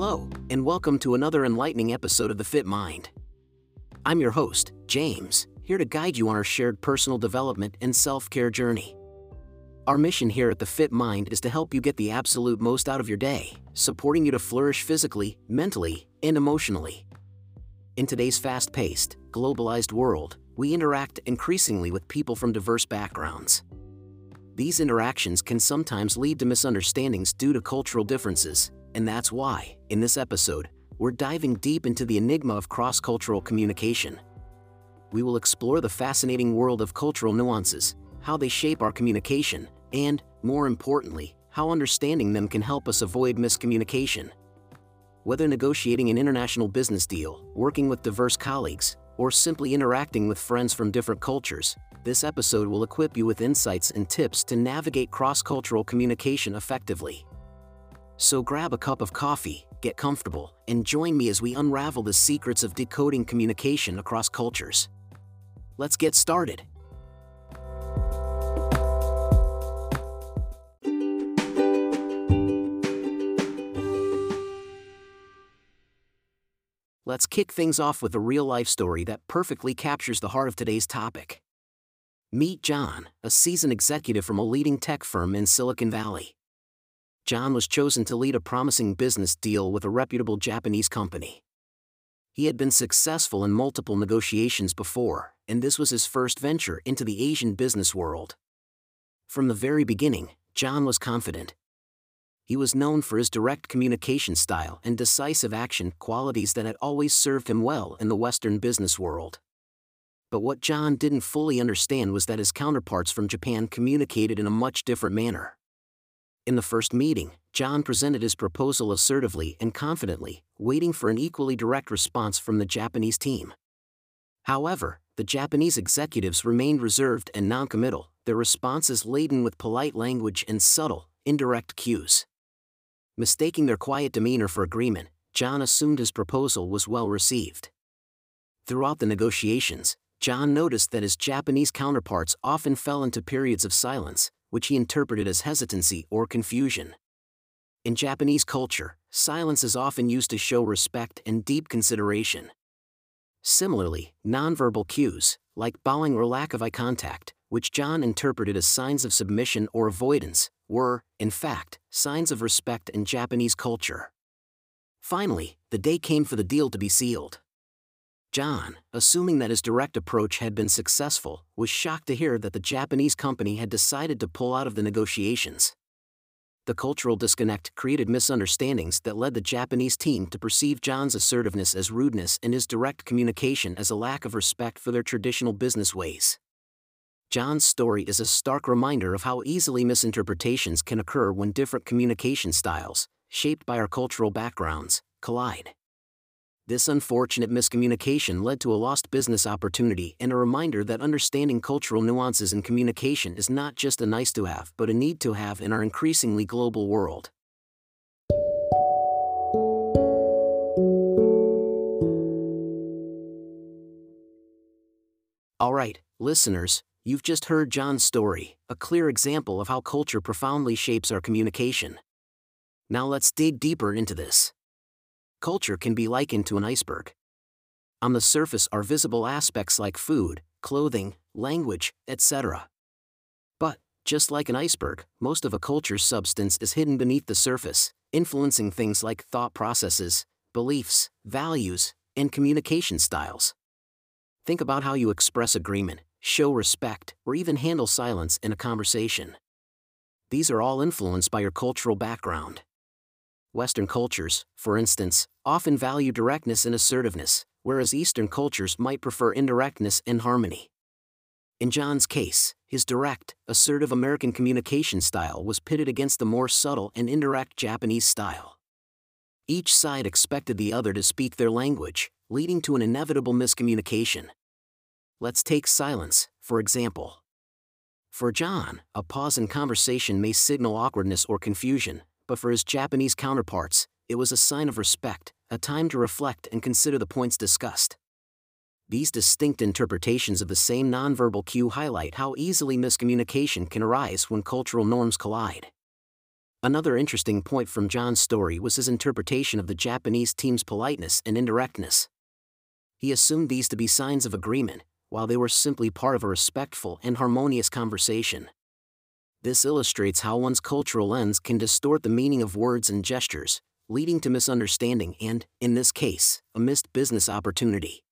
Hello, and welcome to another enlightening episode of The Fit Mind. I'm your host, James, here to guide you on our shared personal development and self care journey. Our mission here at The Fit Mind is to help you get the absolute most out of your day, supporting you to flourish physically, mentally, and emotionally. In today's fast paced, globalized world, we interact increasingly with people from diverse backgrounds. These interactions can sometimes lead to misunderstandings due to cultural differences, and that's why, in this episode, we're diving deep into the enigma of cross cultural communication. We will explore the fascinating world of cultural nuances, how they shape our communication, and, more importantly, how understanding them can help us avoid miscommunication. Whether negotiating an international business deal, working with diverse colleagues, or simply interacting with friends from different cultures, this episode will equip you with insights and tips to navigate cross cultural communication effectively. So grab a cup of coffee, get comfortable, and join me as we unravel the secrets of decoding communication across cultures. Let's get started. Let's kick things off with a real life story that perfectly captures the heart of today's topic. Meet John, a seasoned executive from a leading tech firm in Silicon Valley. John was chosen to lead a promising business deal with a reputable Japanese company. He had been successful in multiple negotiations before, and this was his first venture into the Asian business world. From the very beginning, John was confident. He was known for his direct communication style and decisive action qualities that had always served him well in the Western business world. But what John didn't fully understand was that his counterparts from Japan communicated in a much different manner. In the first meeting, John presented his proposal assertively and confidently, waiting for an equally direct response from the Japanese team. However, the Japanese executives remained reserved and noncommittal, their responses laden with polite language and subtle, indirect cues. Mistaking their quiet demeanor for agreement, John assumed his proposal was well received. Throughout the negotiations, John noticed that his Japanese counterparts often fell into periods of silence, which he interpreted as hesitancy or confusion. In Japanese culture, silence is often used to show respect and deep consideration. Similarly, nonverbal cues, like bowing or lack of eye contact, which John interpreted as signs of submission or avoidance, were, in fact, signs of respect in Japanese culture. Finally, the day came for the deal to be sealed. John, assuming that his direct approach had been successful, was shocked to hear that the Japanese company had decided to pull out of the negotiations. The cultural disconnect created misunderstandings that led the Japanese team to perceive John's assertiveness as rudeness and his direct communication as a lack of respect for their traditional business ways. John's story is a stark reminder of how easily misinterpretations can occur when different communication styles, shaped by our cultural backgrounds, collide. This unfortunate miscommunication led to a lost business opportunity and a reminder that understanding cultural nuances in communication is not just a nice to have but a need to have in our increasingly global world. Alright, listeners, you've just heard John's story, a clear example of how culture profoundly shapes our communication. Now let's dig deeper into this culture can be likened to an iceberg. On the surface are visible aspects like food, clothing, language, etc. But, just like an iceberg, most of a culture's substance is hidden beneath the surface, influencing things like thought processes, beliefs, values, and communication styles. Think about how you express agreement, show respect, or even handle silence in a conversation. These are all influenced by your cultural background. Western cultures, for instance, often value directness and assertiveness, whereas Eastern cultures might prefer indirectness and harmony. In John's case, his direct, assertive American communication style was pitted against the more subtle and indirect Japanese style. Each side expected the other to speak their language, leading to an inevitable miscommunication. Let's take silence, for example. For John, a pause in conversation may signal awkwardness or confusion, but for his Japanese counterparts, it was a sign of respect, a time to reflect and consider the points discussed. These distinct interpretations of the same nonverbal cue highlight how easily miscommunication can arise when cultural norms collide. Another interesting point from John's story was his interpretation of the Japanese team's politeness and indirectness. He assumed these to be signs of agreement, while they were simply part of a respectful and harmonious conversation. This illustrates how one's cultural lens can distort the meaning of words and gestures, leading to misunderstanding and, in this case, a missed business opportunity.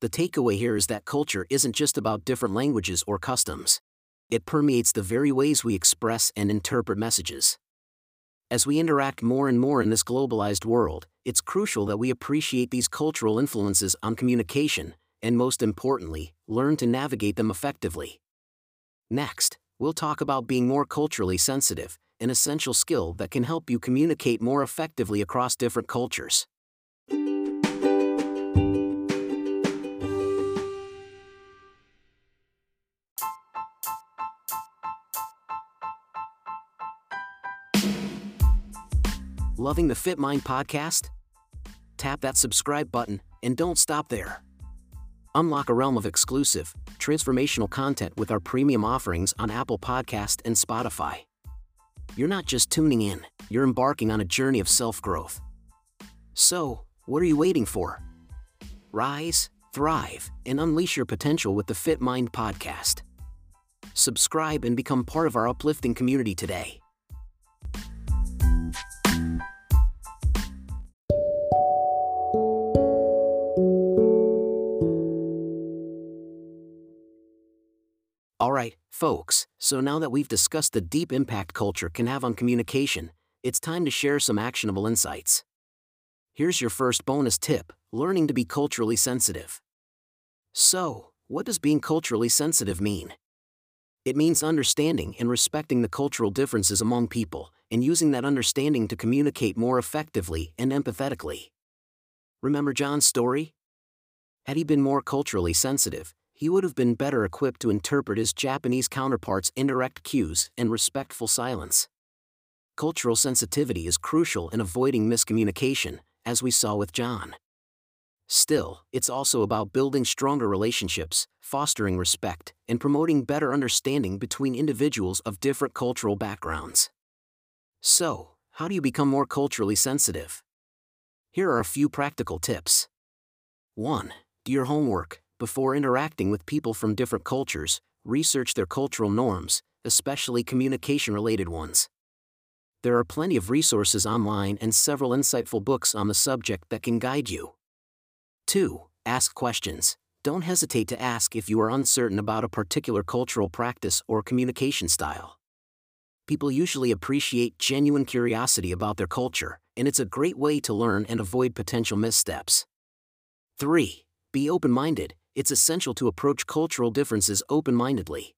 The takeaway here is that culture isn't just about different languages or customs. It permeates the very ways we express and interpret messages. As we interact more and more in this globalized world, it's crucial that we appreciate these cultural influences on communication, and most importantly, learn to navigate them effectively. Next, we'll talk about being more culturally sensitive, an essential skill that can help you communicate more effectively across different cultures. Loving the Fit Mind podcast? Tap that subscribe button and don't stop there. Unlock a realm of exclusive, transformational content with our premium offerings on Apple Podcast and Spotify. You're not just tuning in, you're embarking on a journey of self-growth. So, what are you waiting for? Rise, thrive, and unleash your potential with the Fit Mind podcast. Subscribe and become part of our uplifting community today. Folks, so now that we've discussed the deep impact culture can have on communication, it's time to share some actionable insights. Here's your first bonus tip learning to be culturally sensitive. So, what does being culturally sensitive mean? It means understanding and respecting the cultural differences among people, and using that understanding to communicate more effectively and empathetically. Remember John's story? Had he been more culturally sensitive, he would have been better equipped to interpret his Japanese counterpart's indirect cues and respectful silence. Cultural sensitivity is crucial in avoiding miscommunication, as we saw with John. Still, it's also about building stronger relationships, fostering respect, and promoting better understanding between individuals of different cultural backgrounds. So, how do you become more culturally sensitive? Here are a few practical tips. 1. Do your homework before interacting with people from different cultures, research their cultural norms, especially communication related ones. There are plenty of resources online and several insightful books on the subject that can guide you. 2. Ask questions. Don't hesitate to ask if you are uncertain about a particular cultural practice or communication style. People usually appreciate genuine curiosity about their culture, and it's a great way to learn and avoid potential missteps. 3. Be open minded, it's essential to approach cultural differences open mindedly.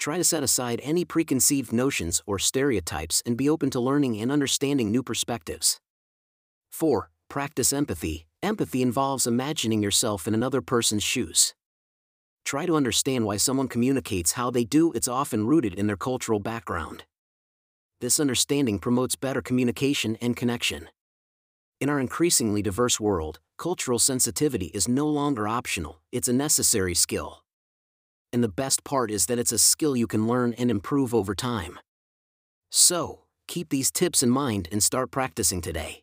Try to set aside any preconceived notions or stereotypes and be open to learning and understanding new perspectives. 4. Practice empathy. Empathy involves imagining yourself in another person's shoes. Try to understand why someone communicates how they do, it's often rooted in their cultural background. This understanding promotes better communication and connection. In our increasingly diverse world, cultural sensitivity is no longer optional, it's a necessary skill. And the best part is that it's a skill you can learn and improve over time. So, keep these tips in mind and start practicing today.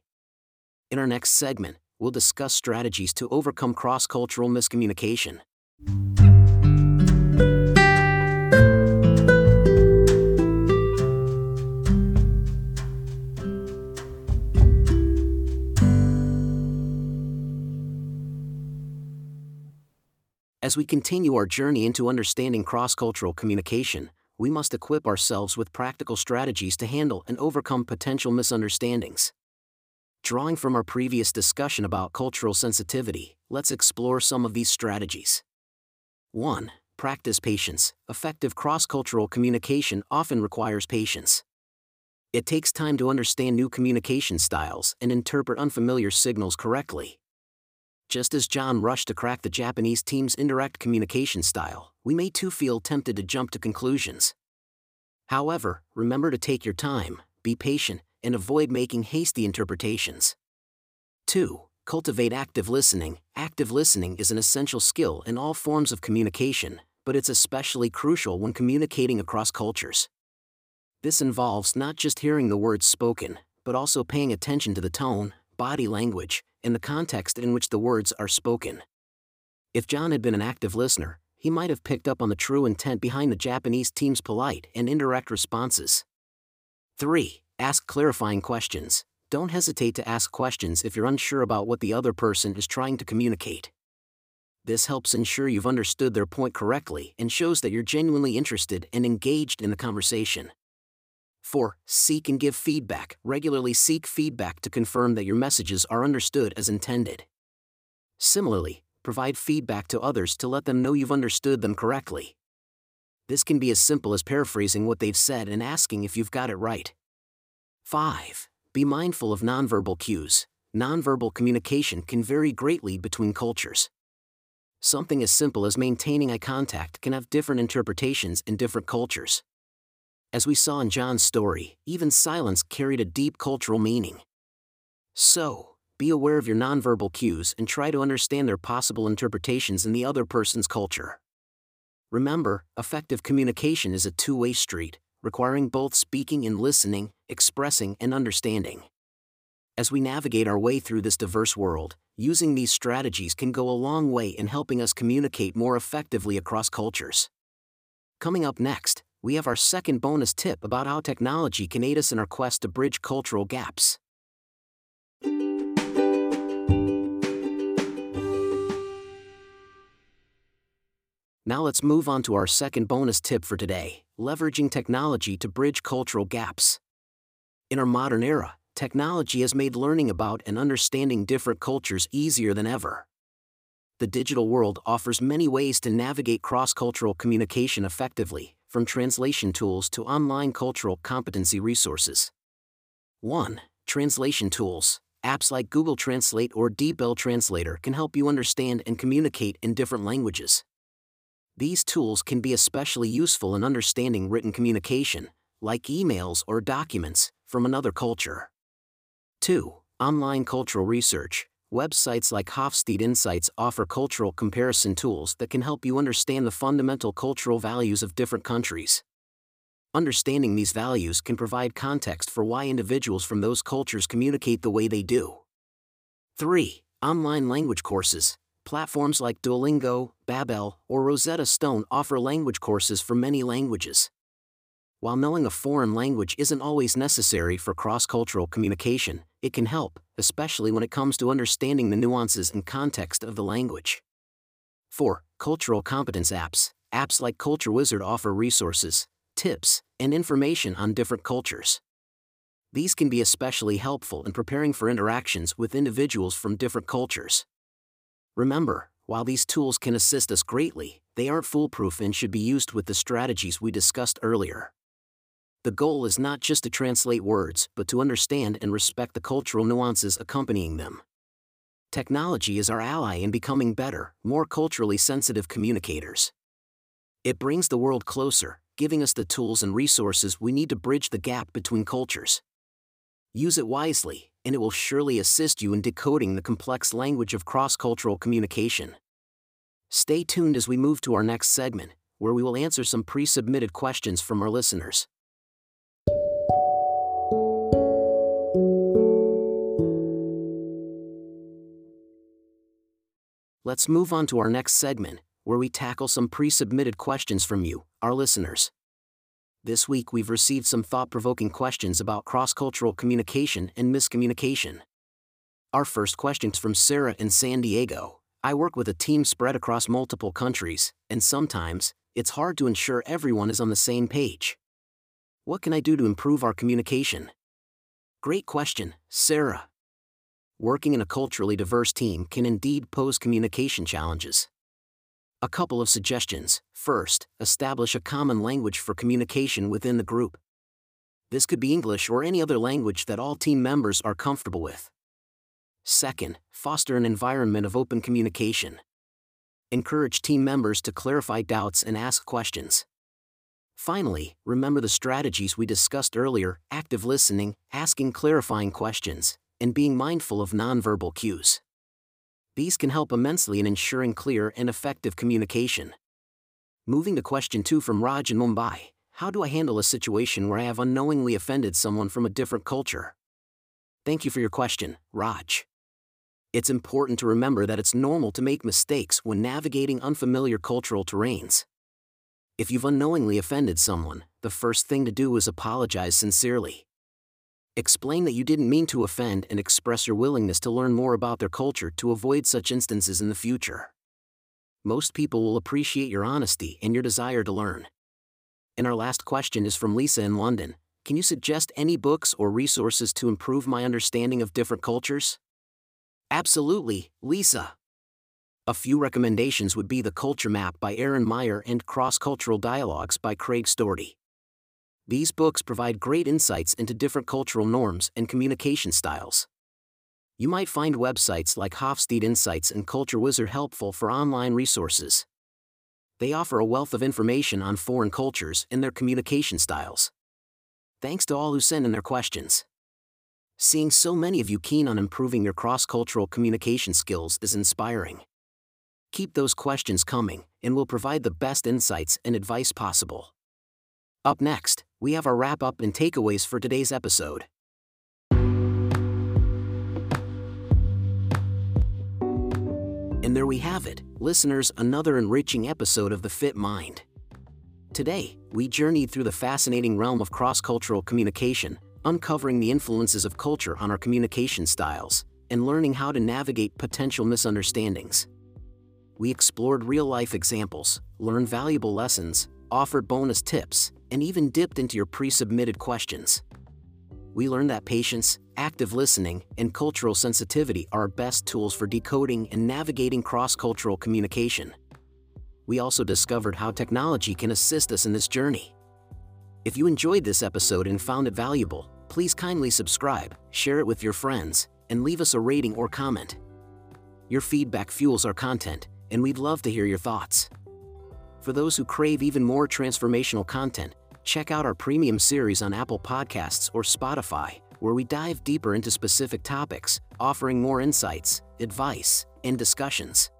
In our next segment, we'll discuss strategies to overcome cross cultural miscommunication. As we continue our journey into understanding cross cultural communication, we must equip ourselves with practical strategies to handle and overcome potential misunderstandings. Drawing from our previous discussion about cultural sensitivity, let's explore some of these strategies. 1. Practice patience. Effective cross cultural communication often requires patience. It takes time to understand new communication styles and interpret unfamiliar signals correctly. Just as John rushed to crack the Japanese team's indirect communication style, we may too feel tempted to jump to conclusions. However, remember to take your time, be patient, and avoid making hasty interpretations. 2. Cultivate active listening. Active listening is an essential skill in all forms of communication, but it's especially crucial when communicating across cultures. This involves not just hearing the words spoken, but also paying attention to the tone, body language, and the context in which the words are spoken. If John had been an active listener, he might have picked up on the true intent behind the Japanese team's polite and indirect responses. 3. Ask clarifying questions. Don't hesitate to ask questions if you're unsure about what the other person is trying to communicate. This helps ensure you've understood their point correctly and shows that you're genuinely interested and engaged in the conversation. 4. Seek and give feedback. Regularly seek feedback to confirm that your messages are understood as intended. Similarly, provide feedback to others to let them know you've understood them correctly. This can be as simple as paraphrasing what they've said and asking if you've got it right. 5. Be mindful of nonverbal cues. Nonverbal communication can vary greatly between cultures. Something as simple as maintaining eye contact can have different interpretations in different cultures. As we saw in John's story, even silence carried a deep cultural meaning. So, be aware of your nonverbal cues and try to understand their possible interpretations in the other person's culture. Remember, effective communication is a two way street, requiring both speaking and listening, expressing and understanding. As we navigate our way through this diverse world, using these strategies can go a long way in helping us communicate more effectively across cultures. Coming up next, we have our second bonus tip about how technology can aid us in our quest to bridge cultural gaps. Now let's move on to our second bonus tip for today leveraging technology to bridge cultural gaps. In our modern era, technology has made learning about and understanding different cultures easier than ever. The digital world offers many ways to navigate cross cultural communication effectively, from translation tools to online cultural competency resources. 1. Translation tools. Apps like Google Translate or DeepL Translator can help you understand and communicate in different languages. These tools can be especially useful in understanding written communication, like emails or documents, from another culture. 2. Online cultural research. Websites like Hofstede Insights offer cultural comparison tools that can help you understand the fundamental cultural values of different countries. Understanding these values can provide context for why individuals from those cultures communicate the way they do. 3. Online language courses. Platforms like Duolingo, Babbel, or Rosetta Stone offer language courses for many languages. While knowing a foreign language isn't always necessary for cross cultural communication, it can help, especially when it comes to understanding the nuances and context of the language. 4. Cultural competence apps. Apps like Culture Wizard offer resources, tips, and information on different cultures. These can be especially helpful in preparing for interactions with individuals from different cultures. Remember, while these tools can assist us greatly, they aren't foolproof and should be used with the strategies we discussed earlier. The goal is not just to translate words, but to understand and respect the cultural nuances accompanying them. Technology is our ally in becoming better, more culturally sensitive communicators. It brings the world closer, giving us the tools and resources we need to bridge the gap between cultures. Use it wisely, and it will surely assist you in decoding the complex language of cross cultural communication. Stay tuned as we move to our next segment, where we will answer some pre submitted questions from our listeners. Let's move on to our next segment, where we tackle some pre submitted questions from you, our listeners. This week we've received some thought provoking questions about cross cultural communication and miscommunication. Our first question is from Sarah in San Diego. I work with a team spread across multiple countries, and sometimes, it's hard to ensure everyone is on the same page. What can I do to improve our communication? Great question, Sarah. Working in a culturally diverse team can indeed pose communication challenges. A couple of suggestions. First, establish a common language for communication within the group. This could be English or any other language that all team members are comfortable with. Second, foster an environment of open communication. Encourage team members to clarify doubts and ask questions. Finally, remember the strategies we discussed earlier active listening, asking clarifying questions, and being mindful of nonverbal cues. These can help immensely in ensuring clear and effective communication. Moving to question 2 from Raj in Mumbai How do I handle a situation where I have unknowingly offended someone from a different culture? Thank you for your question, Raj. It's important to remember that it's normal to make mistakes when navigating unfamiliar cultural terrains. If you've unknowingly offended someone, the first thing to do is apologize sincerely. Explain that you didn't mean to offend and express your willingness to learn more about their culture to avoid such instances in the future. Most people will appreciate your honesty and your desire to learn. And our last question is from Lisa in London. Can you suggest any books or resources to improve my understanding of different cultures? Absolutely, Lisa. A few recommendations would be The Culture Map by Erin Meyer and Cross Cultural Dialogues by Craig Storti. These books provide great insights into different cultural norms and communication styles. You might find websites like Hofstede Insights and Culture Wizard helpful for online resources. They offer a wealth of information on foreign cultures and their communication styles. Thanks to all who send in their questions. Seeing so many of you keen on improving your cross cultural communication skills is inspiring. Keep those questions coming, and we'll provide the best insights and advice possible. Up next, we have our wrap up and takeaways for today's episode. And there we have it, listeners, another enriching episode of The Fit Mind. Today, we journeyed through the fascinating realm of cross cultural communication, uncovering the influences of culture on our communication styles, and learning how to navigate potential misunderstandings. We explored real life examples, learned valuable lessons, offered bonus tips, and even dipped into your pre submitted questions. We learned that patience, active listening, and cultural sensitivity are our best tools for decoding and navigating cross cultural communication. We also discovered how technology can assist us in this journey. If you enjoyed this episode and found it valuable, please kindly subscribe, share it with your friends, and leave us a rating or comment. Your feedback fuels our content, and we'd love to hear your thoughts. For those who crave even more transformational content, check out our premium series on Apple Podcasts or Spotify, where we dive deeper into specific topics, offering more insights, advice, and discussions.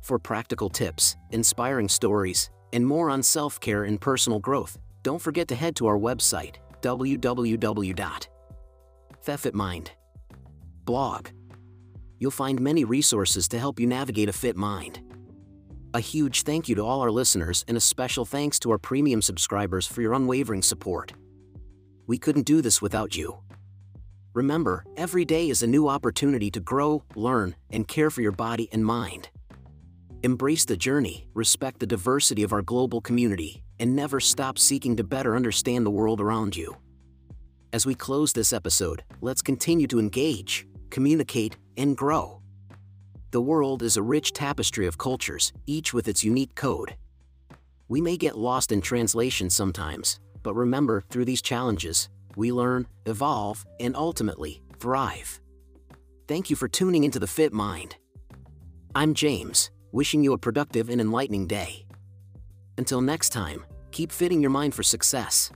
For practical tips, inspiring stories, and more on self care and personal growth, don't forget to head to our website, www.thefitmind blog. You'll find many resources to help you navigate a fit mind. A huge thank you to all our listeners and a special thanks to our premium subscribers for your unwavering support. We couldn't do this without you. Remember, every day is a new opportunity to grow, learn, and care for your body and mind. Embrace the journey, respect the diversity of our global community, and never stop seeking to better understand the world around you. As we close this episode, let's continue to engage, communicate, and grow. The world is a rich tapestry of cultures, each with its unique code. We may get lost in translation sometimes, but remember, through these challenges, we learn, evolve, and ultimately, thrive. Thank you for tuning into the Fit Mind. I'm James, wishing you a productive and enlightening day. Until next time, keep fitting your mind for success.